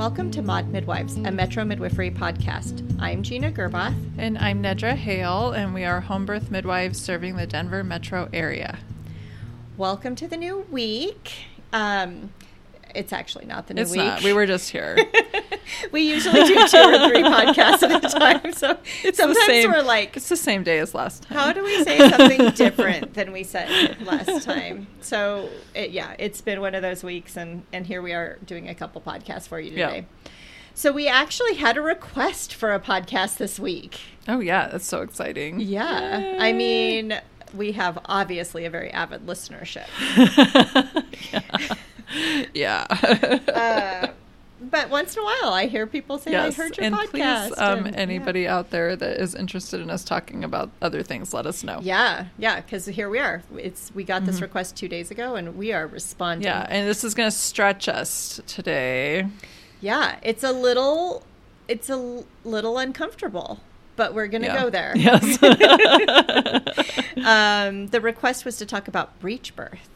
Welcome to Mod Midwives, a Metro Midwifery podcast. I'm Gina Gerboth. And I'm Nedra Hale, and we are home birth midwives serving the Denver metro area. Welcome to the new week. Um, it's actually not the new it's week. not. We were just here. we usually do two or three podcasts at a time, so It's sometimes we're like, it's the same day as last time. how do we say something different than we said last time? So, it, yeah, it's been one of those weeks, and, and here we are doing a couple podcasts for you Yeah. today. So, we actually had a request for a podcast this week. Oh yeah, that's so exciting. Yeah. I mean, we have obviously a very avid listenership. yeah. Uh, but once in a while, I hear people say, I heard your and podcast. please, um, and- anybody out there that is interested in us talking about other things, let us know. Yeah, yeah, because here we are. It's we got this Mhm. request two days ago, and we are responding. Yeah, and this is going to stretch us today. yeah. It's a little, it's a little uncomfortable, but we're gonna Yeah. go there. Yes. um, the request was to talk about breech birth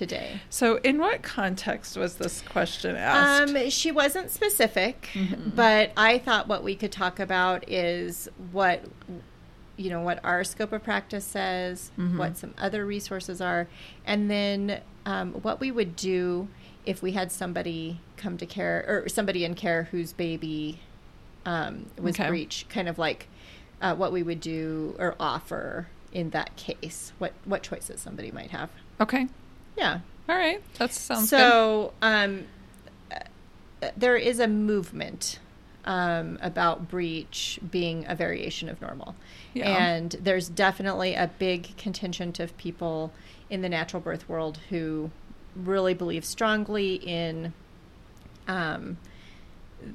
today. so, in what context was this question asked? Um, she wasn't specific, Mhm. but I thought what we could talk about is what you know what our scope of practice says, Mhm. what some other resources are, and then um, what we would do if we had somebody come to care or somebody in care whose baby um, was Okay. breech, kind of like uh, what we would do or offer in that case. What what choices somebody might have. okay. Yeah. All right. That sounds good. So, um, uh, there is a movement um, about breech being a variation of normal. Yeah. And there's definitely a big contingent of people in the natural birth world who really believe strongly in um,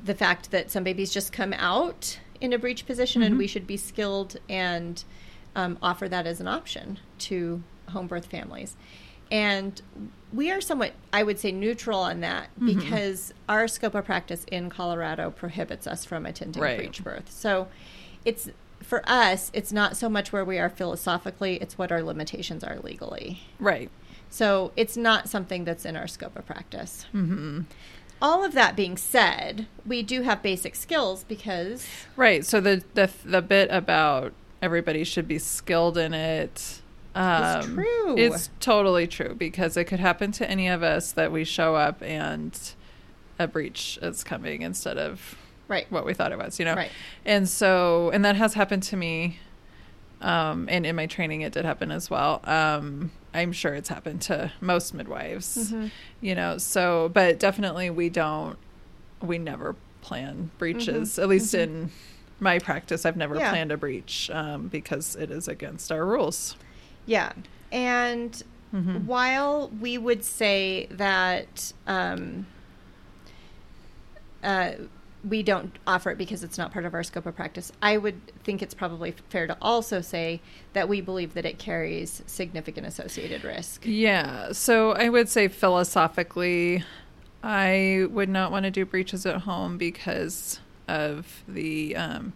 the fact that some babies just come out in a breech position and Mhm. we should be skilled and um, offer that as an option to home birth families. And we are somewhat, I would say, neutral on that Mhm. because our scope of practice in Colorado prohibits us from attending Right. breech birth. So it's for us, it's not so much where we are philosophically, it's what our limitations are legally. right. So it's not something that's in our scope of practice. hmm All of that being said, we do have basic skills because Right. So the the the bit about everybody should be skilled in it um, true. It's totally true because it could happen to any of us that we show up and a breech is coming instead of right, what we thought it was. You know. right, And so, and that has happened to me. Um, and in my training, it did happen as well. Um, I'm sure it's happened to most midwives, Mhm. you know. So, but definitely, we don't, we never plan breeches. At least Mhm. in my practice, I've never Yeah. planned a breech um, because it is against our rules. Yeah. And Mhm. while we would say that um, uh, we don't offer it because it's not part of our scope of practice, I would think it's probably fair to also say that we believe that it carries significant associated risk. Yeah. So I would say philosophically, I would not want to do breeches at home because of the, um,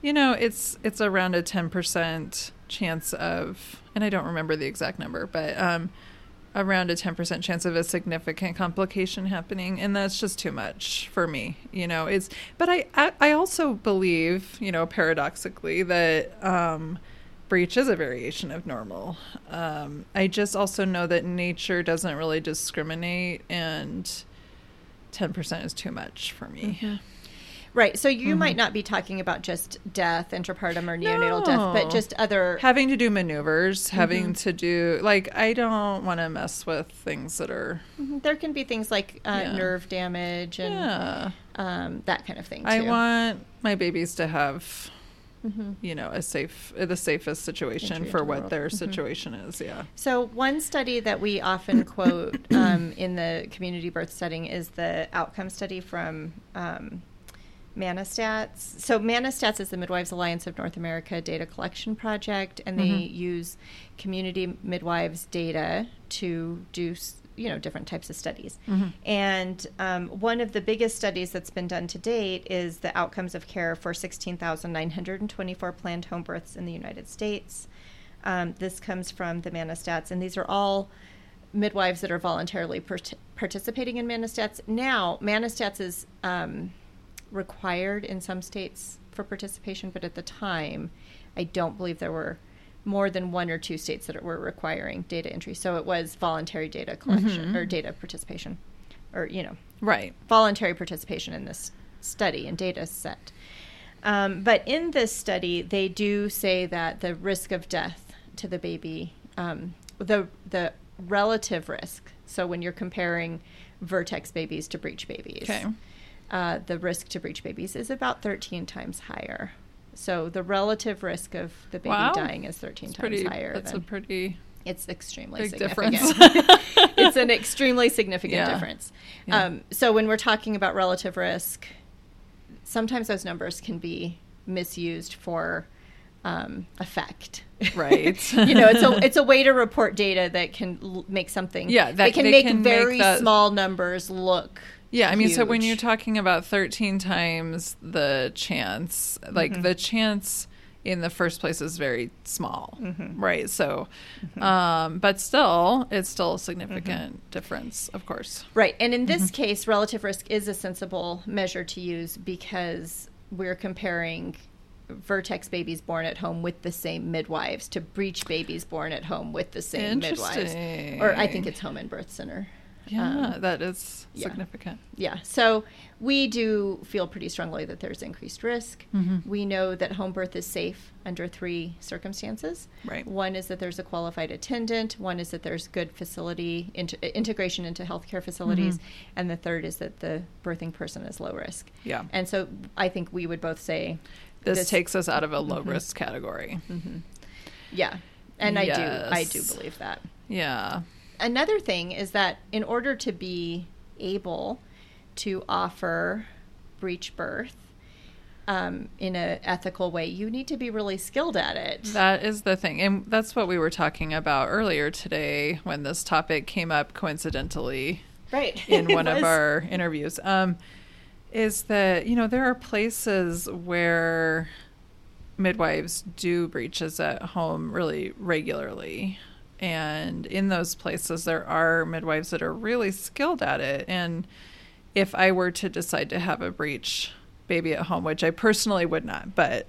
you know, it's it's around a ten percent chance of, and I don't remember the exact number, but um, around a ten percent chance of a significant complication happening, and that's just too much for me. You know, it's. But I I, I also believe, you know, paradoxically that. Um, breech is a variation of normal. Um, I just also know that nature doesn't really discriminate, and 10% is too much for me. Right. So you Mhm. might not be talking about just death, intrapartum, or neonatal death, but just other. Having to do maneuvers, having Mhm. to do, like, I don't want to mess with things that are, Mhm. There can be things like uh, Yeah. nerve damage and yeah. um, that kind of thing. Too. I want my babies to have, Mhm. you know, a safe, the safest situation for the what their Mhm. situation is. Yeah. So, one study that we often quote um, in the community birth setting is the outcome study from um, MANA Stats. So, MANA Stats is the Midwives Alliance of North America data collection project, and they Mhm. use community midwives data to do you know different types of studies. Mhm. And um, one of the biggest studies that's been done to date is the outcomes of care for 16,924 planned home births in the United States. Um, this comes from the MANA Stats, and these are all midwives that are voluntarily part- participating in MANA Stats. Now, MANA Stats is um, required in some states for participation, but at the time, I don't believe there were more than one or two states that were requiring data entry. So it was voluntary data collection Mhm. or data participation, or you know, Right. voluntary participation in this study and data set. Um, but in this study, they do say that the risk of death to the baby, um, the the relative risk. So when you're comparing vertex babies to breech babies, Okay. Uh, the risk to breech babies is about 13 times higher. So the relative risk of the baby Wow. dying is 13 It's times pretty. higher. That's a pretty it's extremely significant. difference. it's an extremely significant Yeah. difference. Yeah. Um, so when we're talking about relative risk, sometimes those numbers can be misused for um, effect. Right. you know, it's a it's a way to report data that can l- make something. Yeah, that- they can make can make very that- small numbers look. Yeah, I mean, so when you're talking about 13 times the chance, like Mm-hmm. the chance in the first place is very small, Mhm. right? So, Mm-hmm. um, but still, it's still a significant difference, of course. Right. And in this Mm-hmm. case, relative risk is a sensible measure to use because we're comparing vertex babies born at home with the same midwives to breech babies born at home with the same midwives. Or I think it's home and birth center. Yeah, Um, that is yeah. significant. Yeah. So we do feel pretty strongly that there's increased risk. Mhm. We know that home birth is safe under three circumstances. Right. One is that there's a qualified attendant. One is that there's good facility int- integration into healthcare facilities, Mhm. and the third is that the birthing person is low risk. Yeah. And so I think we would both say, This, this- takes us out of a low Mhm. risk category. yeah. And I do, I do believe that. Yeah. Another thing is that in order to be able to offer breech birth um, in an ethical way, you need to be really skilled at it. That is the thing. And that's what we were talking about earlier today when this topic came up coincidentally right. in one of our interviews. Um, is that, you know, there are places where midwives do breeches at home really regularly. And in those places, there are midwives that are really skilled at it. And if I were to decide to have a breech baby at home, which I personally would not, but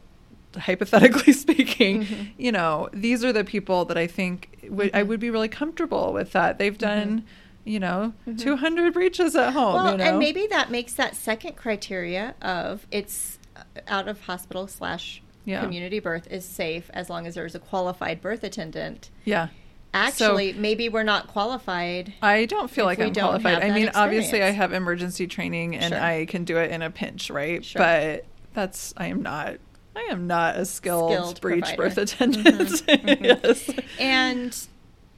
hypothetically speaking, Mhm. you know, these are the people that I think would, I would be really comfortable with that. They've done, you know, Mhm. 200 breeches at home. Well, you know? and maybe that makes that second criteria of it's out of hospital slash Yeah. community birth is safe as long as there's a qualified birth attendant. yeah. Actually, maybe we're not qualified. I don't feel like I'm qualified. I mean, obviously, I have emergency training and Sure. I can do it in a pinch, right? Sure. But that's I am not. I am not a skilled, Skilled provider. birth attendant. Mhm, mhm. yes. And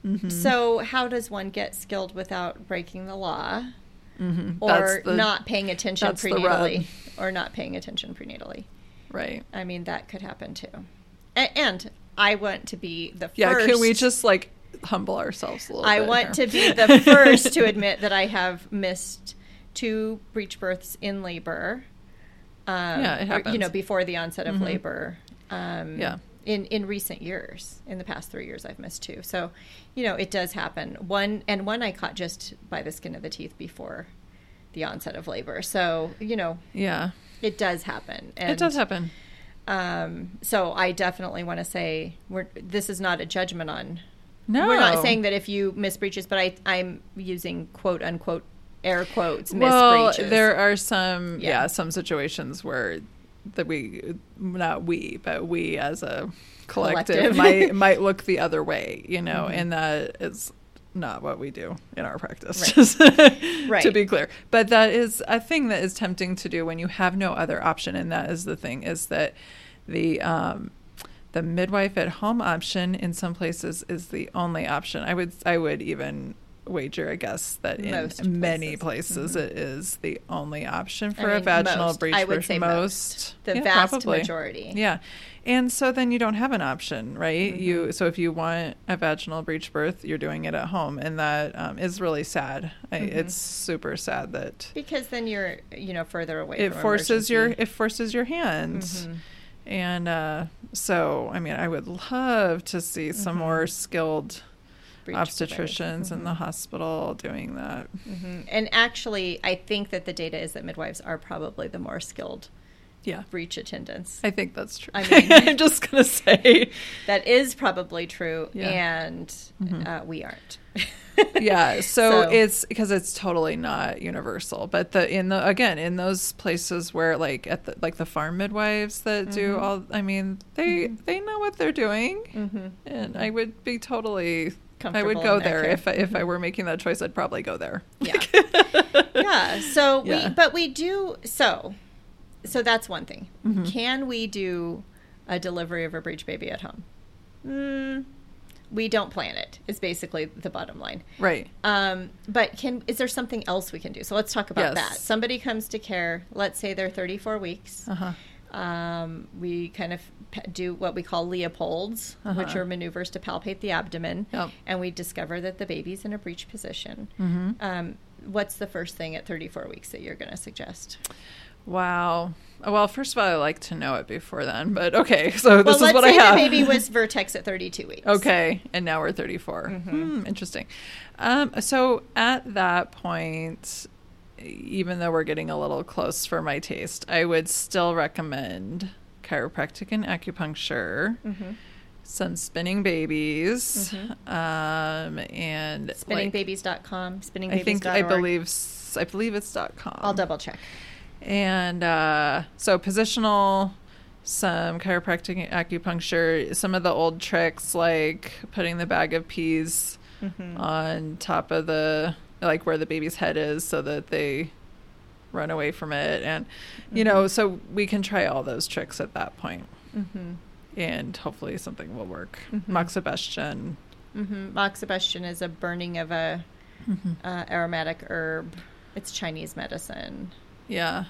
Mhm. so, how does one get skilled without breaking the law? Mhm. or the- not paying attention that's the rub. prenatally or not paying attention prenatally right. i mean that could happen too A- and i want to be the Yeah. first Can we just like humble ourselves a little i want here? to be the first to admit that i have missed two breech births in labor um, Yeah, it or, you know before the onset of Mhm. labor um, Yeah. in in recent years in the past three years i've missed two so you know it does happen one and one i caught just by the skin of the teeth before the onset of labor so you know Yeah. it does happen. And, it does happen. Um, so I definitely want to say we're this is not a judgment on. No. We're not saying that if you miss breeches, but I I'm using quote unquote air quotes miss well, breeches. there are some, Yeah. yeah. some situations where that we, not we, but we as a collective, Collective. might might look the other way, you know, Mhm. and that is not what we do in our practice. Right. Right. to be clear, but that is a thing that is tempting to do when you have no other option, and that is the thing is that the um, the midwife at home option in some places is the only option. I would I would even wager a guess that in Most many places. places Mhm. it is the only option I for a mean, vaginal most. breech I would birth. say most. The Yeah, vast probably. majority. Yeah. And so then you don't have an option, right? Mhm. You so if you want a vaginal breech birth, you're doing it at home, and that um, is really sad. I, Mhm. It's super sad that Because then you're you know further away. it from forces your it forces your hands. And uh, so, I mean, I would love to see some Mhm. more skilled breech obstetricians in the hospital doing that. Mhm. And actually, I think that the data is that midwives are probably the more skilled Yeah. breech attendants. I think that's true. I mean- I'm just gonna say, that is probably true, Yeah. and Mhm. uh, we aren't. yeah. So, So- it's because it's totally not universal, but the in the again in those places where like at the like the farm midwives that do Mhm. all, I mean they Mhm. they know what they're doing, mm-hmm. and I would be totally. I would go there care. if I, if I Mhm. were making that choice. I'd probably go there. Yeah. yeah. So Yeah. we, but we do so. So that's one thing. Mhm. Can we do a delivery of a breech baby at home? Mm, we don't plan it. Is basically the bottom line. Right. Um, but can is there something else we can do? So let's talk about Yes. that. Somebody comes to care. Let's say they're 34 weeks. Uh huh. Um, we kind of do what we call Leopold's, which Uh-huh. are maneuvers to palpate the abdomen, Yep. and we discover that the baby's in a breech position. Mm-hmm. Um, what's the first thing at 34 weeks that you're going to suggest? Wow. Well, first of all, I like to know it before then, but okay. So this well, is let's what say I have. the baby was vertex at 32 weeks. Okay, and now we're 34. Mhm. Hmm, interesting. Um, so at that point, even though we're getting a little close for my taste, I would still recommend chiropractic and acupuncture, Mm-hmm. some spinning babies, Mhm. um, and like, Spinningbabies.com, spinningbabies.org. I think I believe s- I believe it's dot com. I'll double check. And uh, so positional, some chiropractic acupuncture, some of the old tricks like putting the bag of peas Mm-hmm. on top of the like where the baby's head is so that they run away from it and you know Mhm. so we can try all those tricks at that point Mm-hmm. and hopefully something will work Mhm. moxibustion Mm-hmm. Moxibustion is a burning of a uh, aromatic herb. It's Chinese medicine. Yeah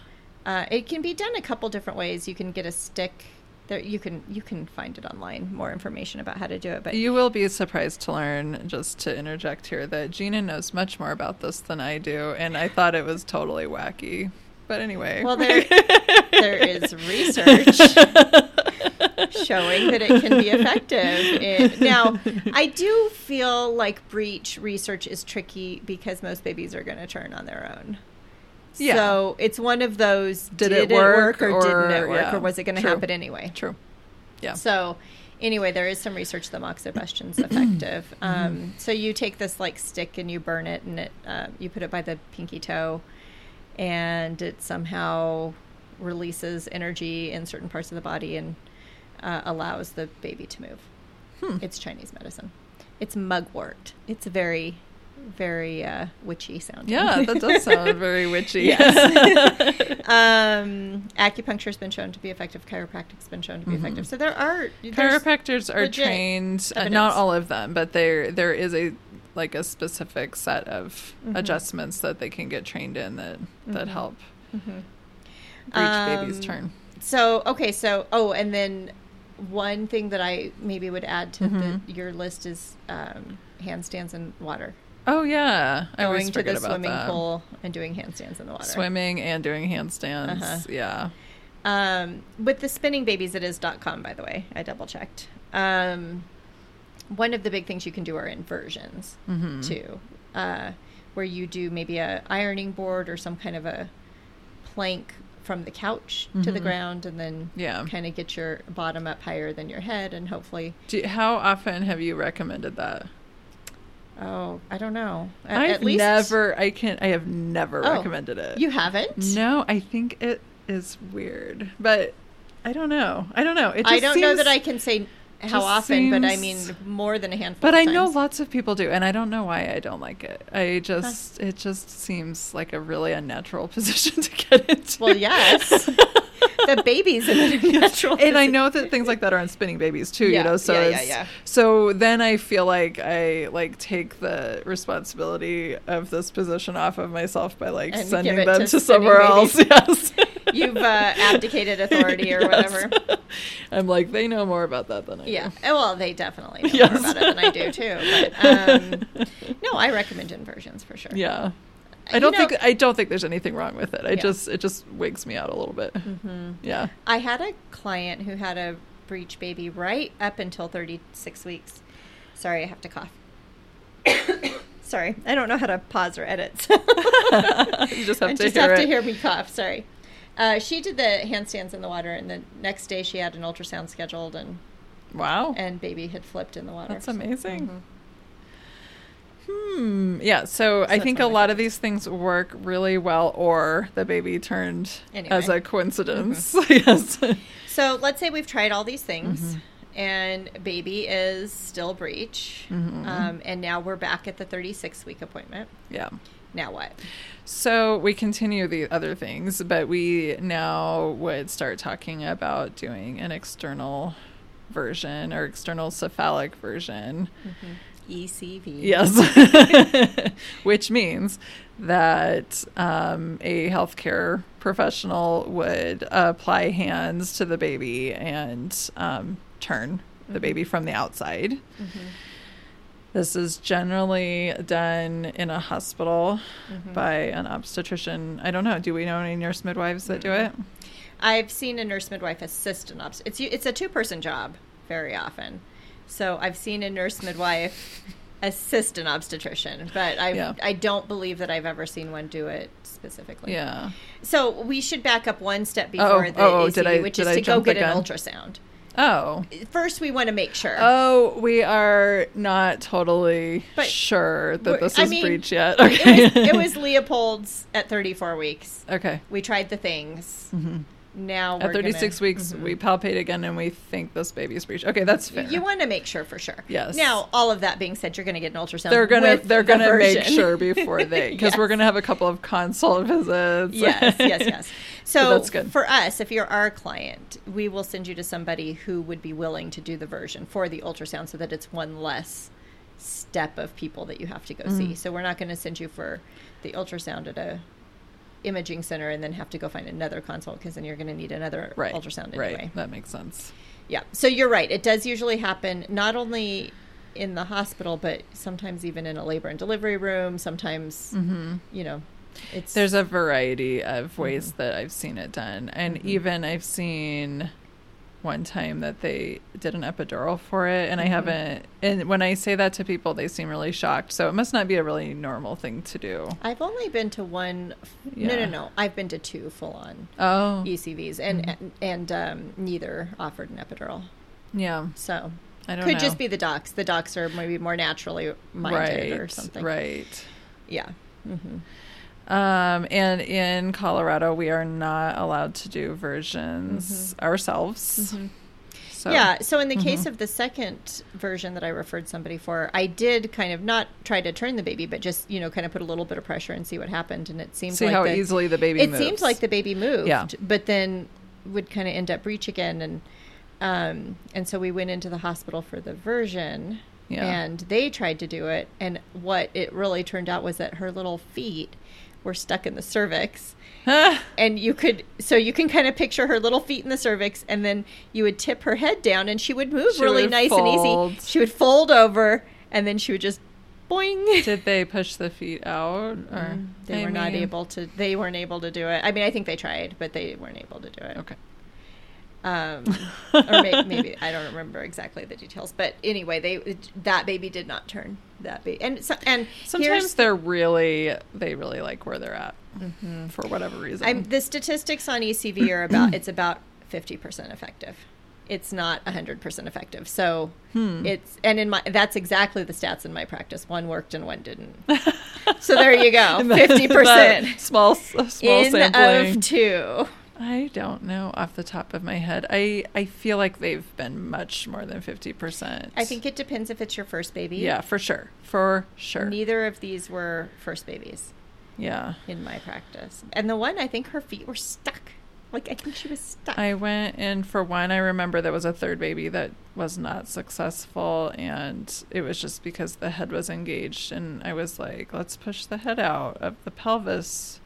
Uh, it can be done a couple different ways. You can get a stick. There, you can you can find it online. More information about how to do it. But You will be surprised to learn, just to interject here, that Gina knows much more about this than I do, and I thought it was totally wacky. But anyway. Well, there- there is research showing that it can be effective. In, now, I do feel like breech research is tricky because most babies are going to turn on their own. Yeah. So it's one of those Did it work or, or- didn't it work yeah, or was it going to happen anyway? True. Yeah. So, anyway, there is some research that moxibustion's effective. Mm-hmm. Um, so you take this like stick and you burn it, and it uh, you put it by the pinky toe, and it somehow releases energy in certain parts of the body and uh, allows the baby to move. Hmm. It's Chinese medicine. It's mugwort. It's very, very uh, witchy sounding. Yeah, that does sound very witchy. Yes. um, acupuncture's been shown to be effective. Chiropractic's been shown to be Mhm. effective. So there are Chiropractors are trained, uh, not all of them, but there there is a like a specific set of Mhm. adjustments that they can get trained in that that Mhm. help Mhm. breech baby's Um, turn. So okay, so oh, and then one thing that I maybe would add to Mhm. the, your list is um, handstands in water. Oh yeah, I always Going to the swimming that. pool and doing handstands in the water. Swimming and doing handstands. Uh-huh. Yeah. Um, with the spinning babies, it is .com, by the way. I double checked. Um, one of the big things you can do are inversions hmm too, uh, where you do maybe a ironing board or some kind of a plank from the couch to the Mhm. ground, and then Yeah. kind of get your bottom up higher than your head, and hopefully, Do you- how often have you recommended that? Oh, I don't know, I've at least never. I can't. I have never Oh, recommended it. You haven't? No, I think it is weird, but I don't know. I don't know. It just I don't know that I can say how often, but I mean more than a handful. But I know lots of people do, and I don't know why I don't like it. I just it just seems like a really unnatural position to get into. Well, yes. the babies in a natural. and I know that things like that are on spinning babies too, Yeah, you know. So yeah, yeah, yeah. so then I feel like I like take the responsibility of this position off of myself by like And sending them to to, somewhere else. Yes, You've uh, abdicated authority or Yes. whatever. I'm like they know more about that than I Yeah. do. Oh, Well, they definitely know Yes. more about it than I do too. But um, no, I recommend inversions for sure. Yeah. I don't know- think I don't think there's anything wrong with it. I Yeah. just it just wigs me out a little bit. Mhm. Yeah. I had a client who had a breech baby right up until 36 weeks. Sorry, I have to cough. Sorry, I don't know how to pause or edit. You just have to just hear have to hear me cough. Sorry. Uh, she did the handstands in the water, and the next day she had an ultrasound scheduled, and Wow. and baby had flipped in the water. That's amazing. Mhm. Hmm. Yeah. So, I think a lot of these things work really well, or the baby turned Anyway. as a coincidence. yes. So let's say we've tried all these things, Mm-hmm. and baby is still breech, Mhm. um, and now we're back at the 36 week appointment. yeah. Now what? So we continue the other things, but we now would start talking about doing an external version or external cephalic version. ECV. Yes. Which means that um, a healthcare professional would apply hands to the baby and um, turn the baby from the outside. Mhm. This is generally done in a hospital Mhm. by an obstetrician. I don't know. Do we know any nurse midwives that do it? I've seen a nurse midwife assist an obst. It's it's a two person job very often. So I've seen a nurse midwife assist an obstetrician, but I Yeah. I don't believe that I've ever seen one do it specifically. Yeah. So we should back up one step before Oh, the oh, did I- which is I to go get an ultrasound. Oh. First, we want to make sure. Oh, we are not totally But sure that this I is mean, breech yet. it, was, it was Leopold's at 34 weeks. okay. We tried the things. hmm Now we're At 36 gonna- weeks, Mhm. we palpate again and we think this baby's breech. Okay, that's fair. You want to make sure for sure. Yes. Now, all of that being said, you're going to get an ultrasound. they're gonna they're the gonna make sure before they because we're gonna have a couple of consult visits. yes, yes, yes. So that's good. for us, if you're our client, we will send you to somebody who would be willing to do the version for the ultrasound, so that it's one less step of people that you have to go see. Mhm. So we're not going to send you for the ultrasound at a imaging center and then have to go find another consult because then you're going to need another right. ultrasound right. anyway. That makes sense. Yeah. So you're right. It does usually happen not only in the hospital, but sometimes even in a labor and delivery room. Sometimes, Mm-hmm. you know, it's There's a variety of ways Mm-hmm. that I've seen it done. And Mhm. even I've seen one time that they did an epidural for it. And I Mhm. haven't, and when I say that to people, they seem really shocked. So it must not be a really normal thing to do. I've only been to one. No, Yeah. no, no. I've been to two full on Oh, ECVs, and Mhm. and, and um, neither offered an epidural. yeah. So I don't know. could know. just be the docs. The docs are maybe more naturally minded right, or something. Right. Yeah. hmm Um, and in Colorado, we are not allowed to do versions ourselves. So, yeah. So in the case Mhm. of the second version that I referred somebody for, I did kind of not try to turn the baby, but just you know kind of put a little bit of pressure and see what happened. And it seemed see like how the, easily the baby it moves. seemed like the baby moved. Yeah. But then would kind of end up breech again, and um, and so we went into the hospital for the version. Yeah. And they tried to do it, and what it really turned out was that her little feet were stuck in the cervix. And you could so you can kind of picture her little feet in the cervix and then you would tip her head down and she would move She really would nice and easy. she would fold over and then she would just boing. Did they push the feet out? Or Mm, they I were not able to they weren't able to do it. I mean i think they tried but they weren't able to do it. Okay. Um, or may, maybe I don't remember exactly the details, but anyway, they that baby did not turn that baby, and so, and Sometimes they're really they really like where they're at Mhm. for whatever reason. I'm, the statistics on ECV are about it's about fifty percent effective. It's not hundred percent effective. So Hmm. it's and in my that's exactly the stats in my practice. One worked and one didn't. so there you go, fifty percent small small in sampling. of two. I don't know off the top of my head. I I feel like they've been much more than fifty percent. I think it depends if it's your first baby. Yeah, for sure, for sure. Neither of these were first babies Yeah. in my practice, and the one I think her feet were stuck. Like I think she was stuck. I went in for one. I remember there was a third baby that was not successful, and it was just because the head was engaged. And I was like, let's push the head out of the pelvis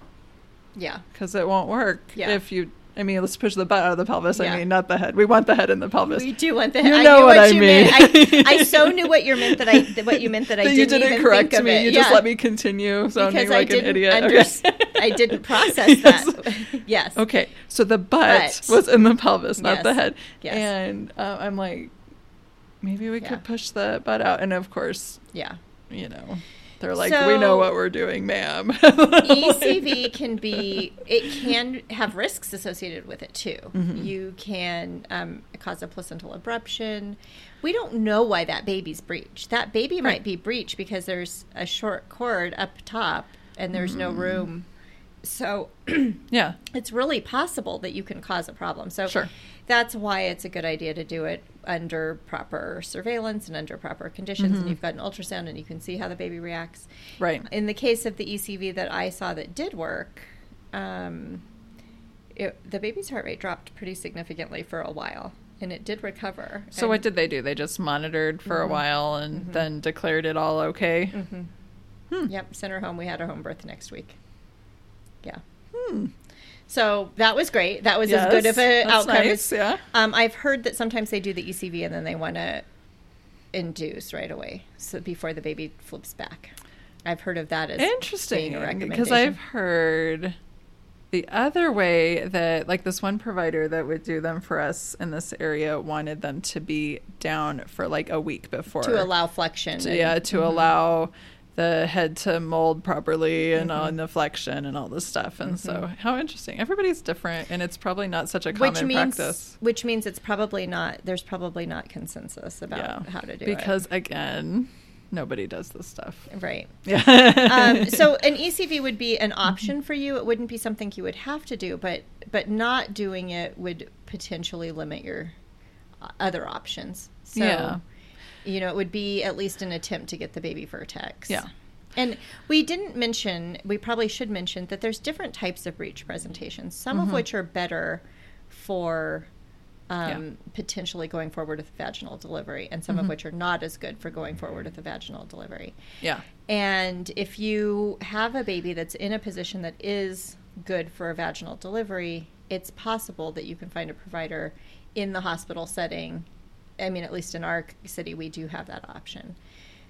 yeah. because it won't work Yeah. if you. I mean, let's push the butt out of the pelvis. Yeah. I mean, not the head. We want the head in the pelvis. We do want the. Head. You I know knew what I you mean. I, I so knew what you meant that I what you meant that I That didn't, you didn't even correct me. it. You just let me continue sounding because I like an idiot. under- Okay. I didn't process Yes. that. yes. Okay, so the butt But- was in the pelvis, not Yes. the head. Yes. And uh, I'm like, maybe we Yeah. could push the butt out. And of course, Yeah. you know, they're like, we know what we're doing, ma'am. ECV can be it can have risks associated with it too. Mm-hmm. You can um, cause a placental abruption. We don't know why that baby's breached. That baby might be breached because there's a short cord up top and there's no Mm. room. So yeah. it's really possible that you can cause a problem. So Sure. that's why it's a good idea to do it under proper surveillance and under proper conditions. Mm-hmm. And you've got an ultrasound and you can see how the baby reacts. Right. In the case of the ECV that I saw that did work, um, it, the baby's heart rate dropped pretty significantly for a while, and it did recover. So what did they do? They just monitored for a Mhm. while and Mhm. then declared it all okay. Mhm. Hmm. Yep, sent her home. We had a home birth next week. Yeah. Hmm. So that was great. That was as good Yes, of an outcome nice, yeah. Um, I've heard that sometimes they do the ECV and then they want to induce right away, so before the baby flips back. I've heard of that as Interesting. being a Because. I've heard the other way that, like, this one provider that would do them for us in this area wanted them to be down for like a week before. to allow flexion. To- and- yeah, to Mhm. allow the head to mold properly and Mhm. on the flexion and all this stuff. And so, Mhm. how interesting. Everybody's different, and it's probably not such a common which means practice. which means it's probably not. There's probably not consensus about yeah, how to do it. because again, nobody does this stuff. Right. Yeah. um, so an ECV would be an option for you. It wouldn't be something you would have to do, but but not doing it would potentially limit your uh, other options. So, Yeah. You know, it would be at least an attempt to get the baby vertex. Yeah. And we didn't mention, we probably should mention that there's different types of breech presentations, some of Mhm. which are better for um, Yeah. potentially going forward with vaginal delivery, and some of Mhm. which are not as good for going forward with a vaginal delivery. yeah. And if you have a baby that's in a position that is good for a vaginal delivery, it's possible that you can find a provider in the hospital setting. I mean, at least in our city, we do have that option.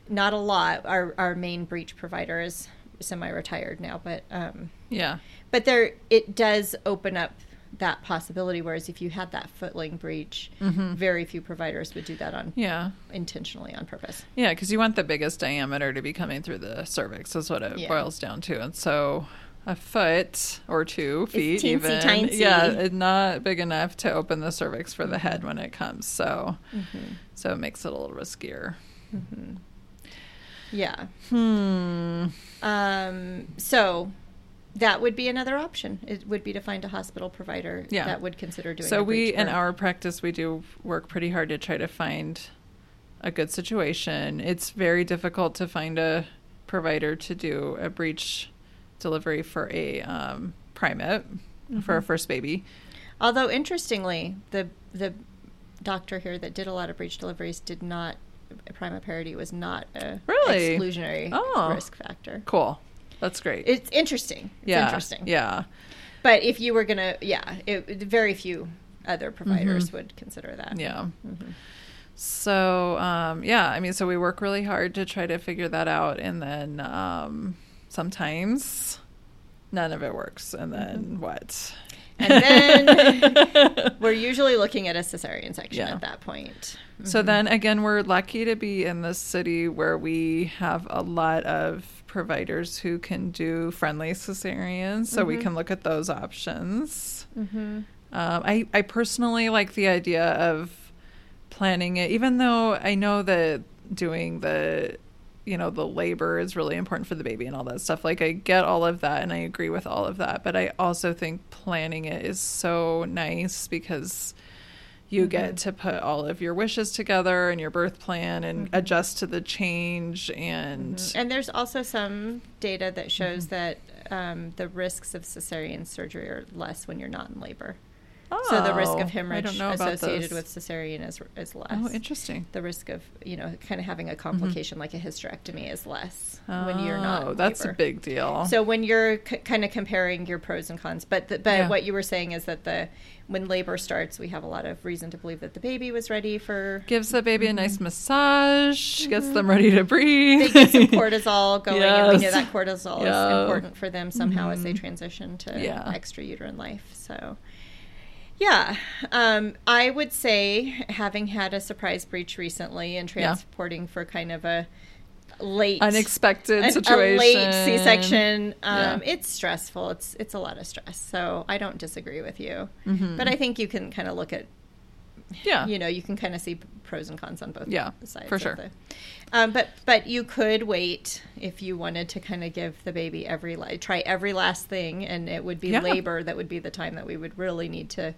Not a lot. Our our main breech provider is semi-retired now, but um, Yeah. but there it does open up that possibility. Whereas if you had that footling breech, Mhm. very few providers would do that on Yeah. intentionally on purpose. Yeah, because you want the biggest diameter to be coming through the cervix, is what it Yeah. boils down to. And so a foot or two It's feet, even. tiny. Yeah, it- not big enough to open the cervix for the head when it comes. So, Mm-hmm. so it makes it a little riskier. hmm Yeah. Hmm. Um, so that would be another option. It would be to find a hospital provider Yeah. that would consider doing. So we, in birth. our practice, we do work pretty hard to try to find a good situation. It's very difficult to find a provider to do a breech delivery for a um, primate for a first baby. Although interestingly, the the doctor here that did a lot of breech deliveries did not primiparity was not a Really? exclusionary Oh. risk factor. Cool. That's great. It's interesting. It's yeah. interesting. Yeah. But if you were gonna, yeah, it, very few other providers Mhm. would consider that. Yeah. Mhm. So, um, yeah, I mean, so we work really hard to try to figure that out. And then um, sometimes none of it works. And then Mhm. what? And then we're usually looking at a cesarean section Yeah. at that point. So Mhm. then again, we're lucky to be in this city where we have a lot of providers who can do friendly cesareans. So we Mhm. can look at those options. Mhm. Um, I, I personally like the idea of planning it, even though I know that doing the, you know, the labor is really important for the baby and all that stuff. Like, I get all of that and I agree with all of that. But I also think planning it is so nice because you get Mhm. to put all of your wishes together and your birth plan and Mhm. adjust to the change. And, Mhm. And there's also some data that shows Mhm. that um, the risks of cesarean surgery are less when you're not in labor. So the risk Oh, of I hemorrhage don't know associated with cesarean is is less. Oh, interesting. The risk of you know kind of having a complication like a hysterectomy is less when you're Oh, not. in that's labor. a big deal. So when you're c- kind of comparing your pros and cons, but the, but Yeah. what you were saying is that the when labor starts, we have a lot of reason to believe that the baby was ready for. gives the baby a nice Mhm. massage, gets Mhm. them ready to breathe. They get some cortisol going, and we know that cortisol Yeah. is important for them somehow as they transition to Yeah. extrauterine life. So, yeah, um, I would say having had a surprise breech recently and Yeah. transporting for kind of a late unexpected an- situation. a late C-section. Um, Yeah. It's stressful. It's it's a lot of stress. So I don't disagree with you, Mhm. but I think you can kind of look at yeah, you know you can kind of see pros and cons on both Yeah, sides. for sure. the- um, but but you could wait if you wanted to kind of give the baby every try every last thing, and it would be Yeah. labor that would be the time that we would really need to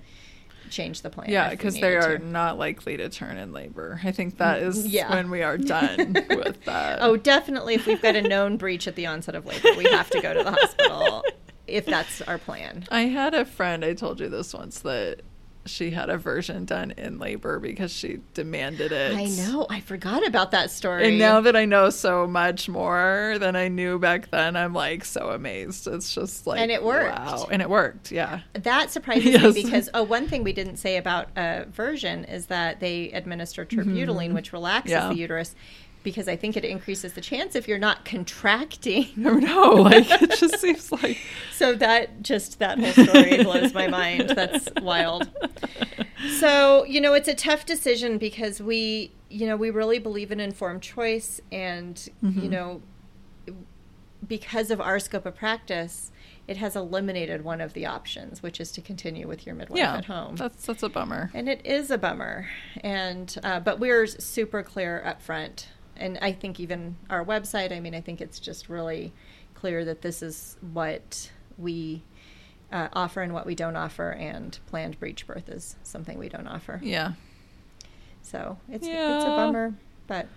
change the plan. yeah, because they are to. not likely to turn in labor. I think that is Yeah. when we are done with that. Oh, definitely. If we've got a known breech at the onset of labor, we have to go to the hospital if that's our plan. I had a friend, I told you this once, that she had a version done in labor because she demanded it. I know. I forgot about that story. And now that I know so much more than I knew back then, I'm like so amazed. It's just like And it worked. Wow. And it worked, yeah. that surprises Yes. me because oh, one thing we didn't say about uh, version is that they administer terbutaline, which relaxes Mm-hmm. Yeah. the uterus. Because I think it increases the chance if you're not contracting. No. Like it just seems like So that just that whole story blows my mind. That's wild. So, you know, it's a tough decision because we, you know, we really believe in informed choice and, you Mhm. know, because of our scope of practice, it has eliminated one of the options, which is to continue with your midwife yeah. at home. That's that's a bummer. and it is a bummer. And uh, but we're super clear up front. And I think even our website, I mean, I think it's just really clear that this is what we uh, offer and what we don't offer, and planned breech birth is something we don't offer. Yeah. So it's it's a bummer. But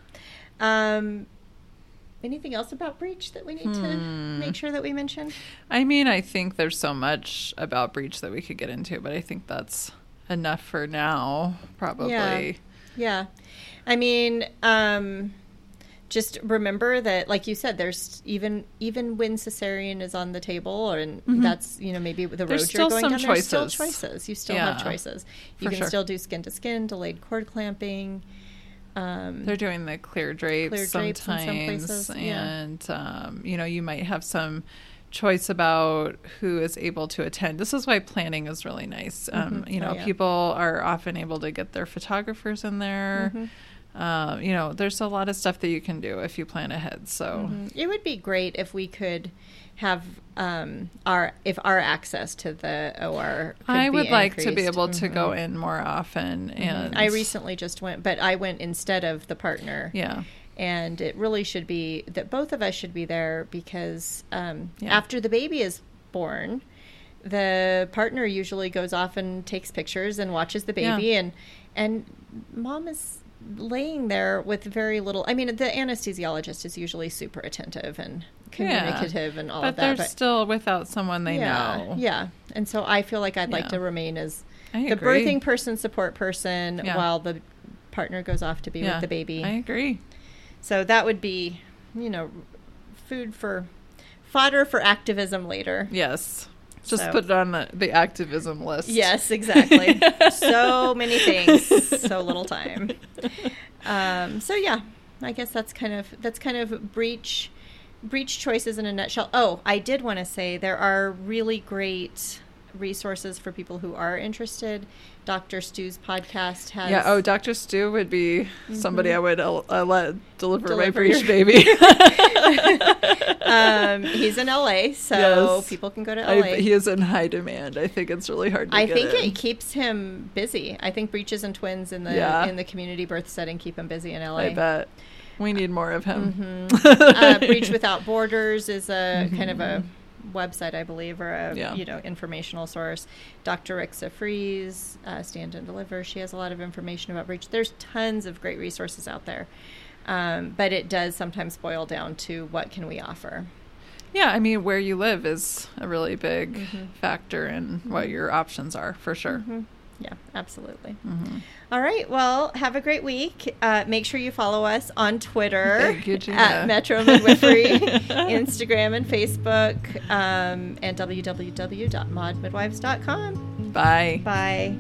um, anything else about breech that we need to Hmm. make sure that we mention? I mean, I think there's so much about breech that we could get into, but I think that's enough for now, probably. Yeah. Yeah. I mean, um, just remember that, like you said, there's even even when cesarean is on the table, and Mhm. that's you know maybe the road you're going down. There's still choices. choices. You still have choices. You can sure. still do skin to skin, delayed cord clamping. Um, They're doing the clear drapes Clear drapes in some sometimes, places, yeah. and um, you know you might have some choice about who is able to attend. This is why planning is really nice. Um, Mhm. You Oh, know, yeah. people are often able to get their photographers in there. Mhm. Um, you know, there's a lot of stuff that you can do if you plan ahead. So Mhm. It would be great if we could have um, our if our access to the OR. I would like to be able to go Mhm. in more often. And I recently just went, but I went instead of the partner. yeah, and it really should be that both of us should be there because um, Yeah. after the baby is born the partner usually goes off and takes pictures and watches the baby Yeah. and and mom is laying there with very little i mean the anesthesiologist is usually super attentive and communicative and all but of that But they're still without someone they yeah, know. yeah and so i feel like i'd like to remain as I the agree. birthing person support person Yeah. while the partner goes off to be Yeah, with the baby I agree. so that would be, you know, food for fodder for activism later. Yes. Just So- put it on the, the activism list. Yes, exactly. so many things, so little time. Um, so yeah, I guess that's kind of that's kind of breech breech choices in a nutshell. Oh, I did want to say there are really great resources for people who are interested. Dr. Stu's podcast has Yeah. Oh, Dr. Stu would be somebody Mhm. I would uh, uh, let deliver, my breech baby. um, he's in LA, so Yes. people can go to LA. I, he is in high demand. I think it's really hard to I think in. it keeps him busy. I think breeches and twins in the Yeah. in the community birth setting keep him busy in LA. I bet. We need more of him. Mhm. uh, Breech Without Borders is a kind of a website, I believe, or a Mm-hmm. Yeah. you know informational source. Dr. Rixa Freeze, uh, Stand and Deliver. She has a lot of information about breech. There's tons of great resources out there, um, but it does sometimes boil down to what can we offer. Yeah, I mean, where you live is a really big Mhm. factor in what your options are, for sure. Mhm. Yeah, absolutely. Mhm. All right. Well, have a great week. Uh, make sure you follow us on Twitter you, at Metro Midwifery, Instagram and Facebook, um, and www.modmidwives.com. Bye. Bye.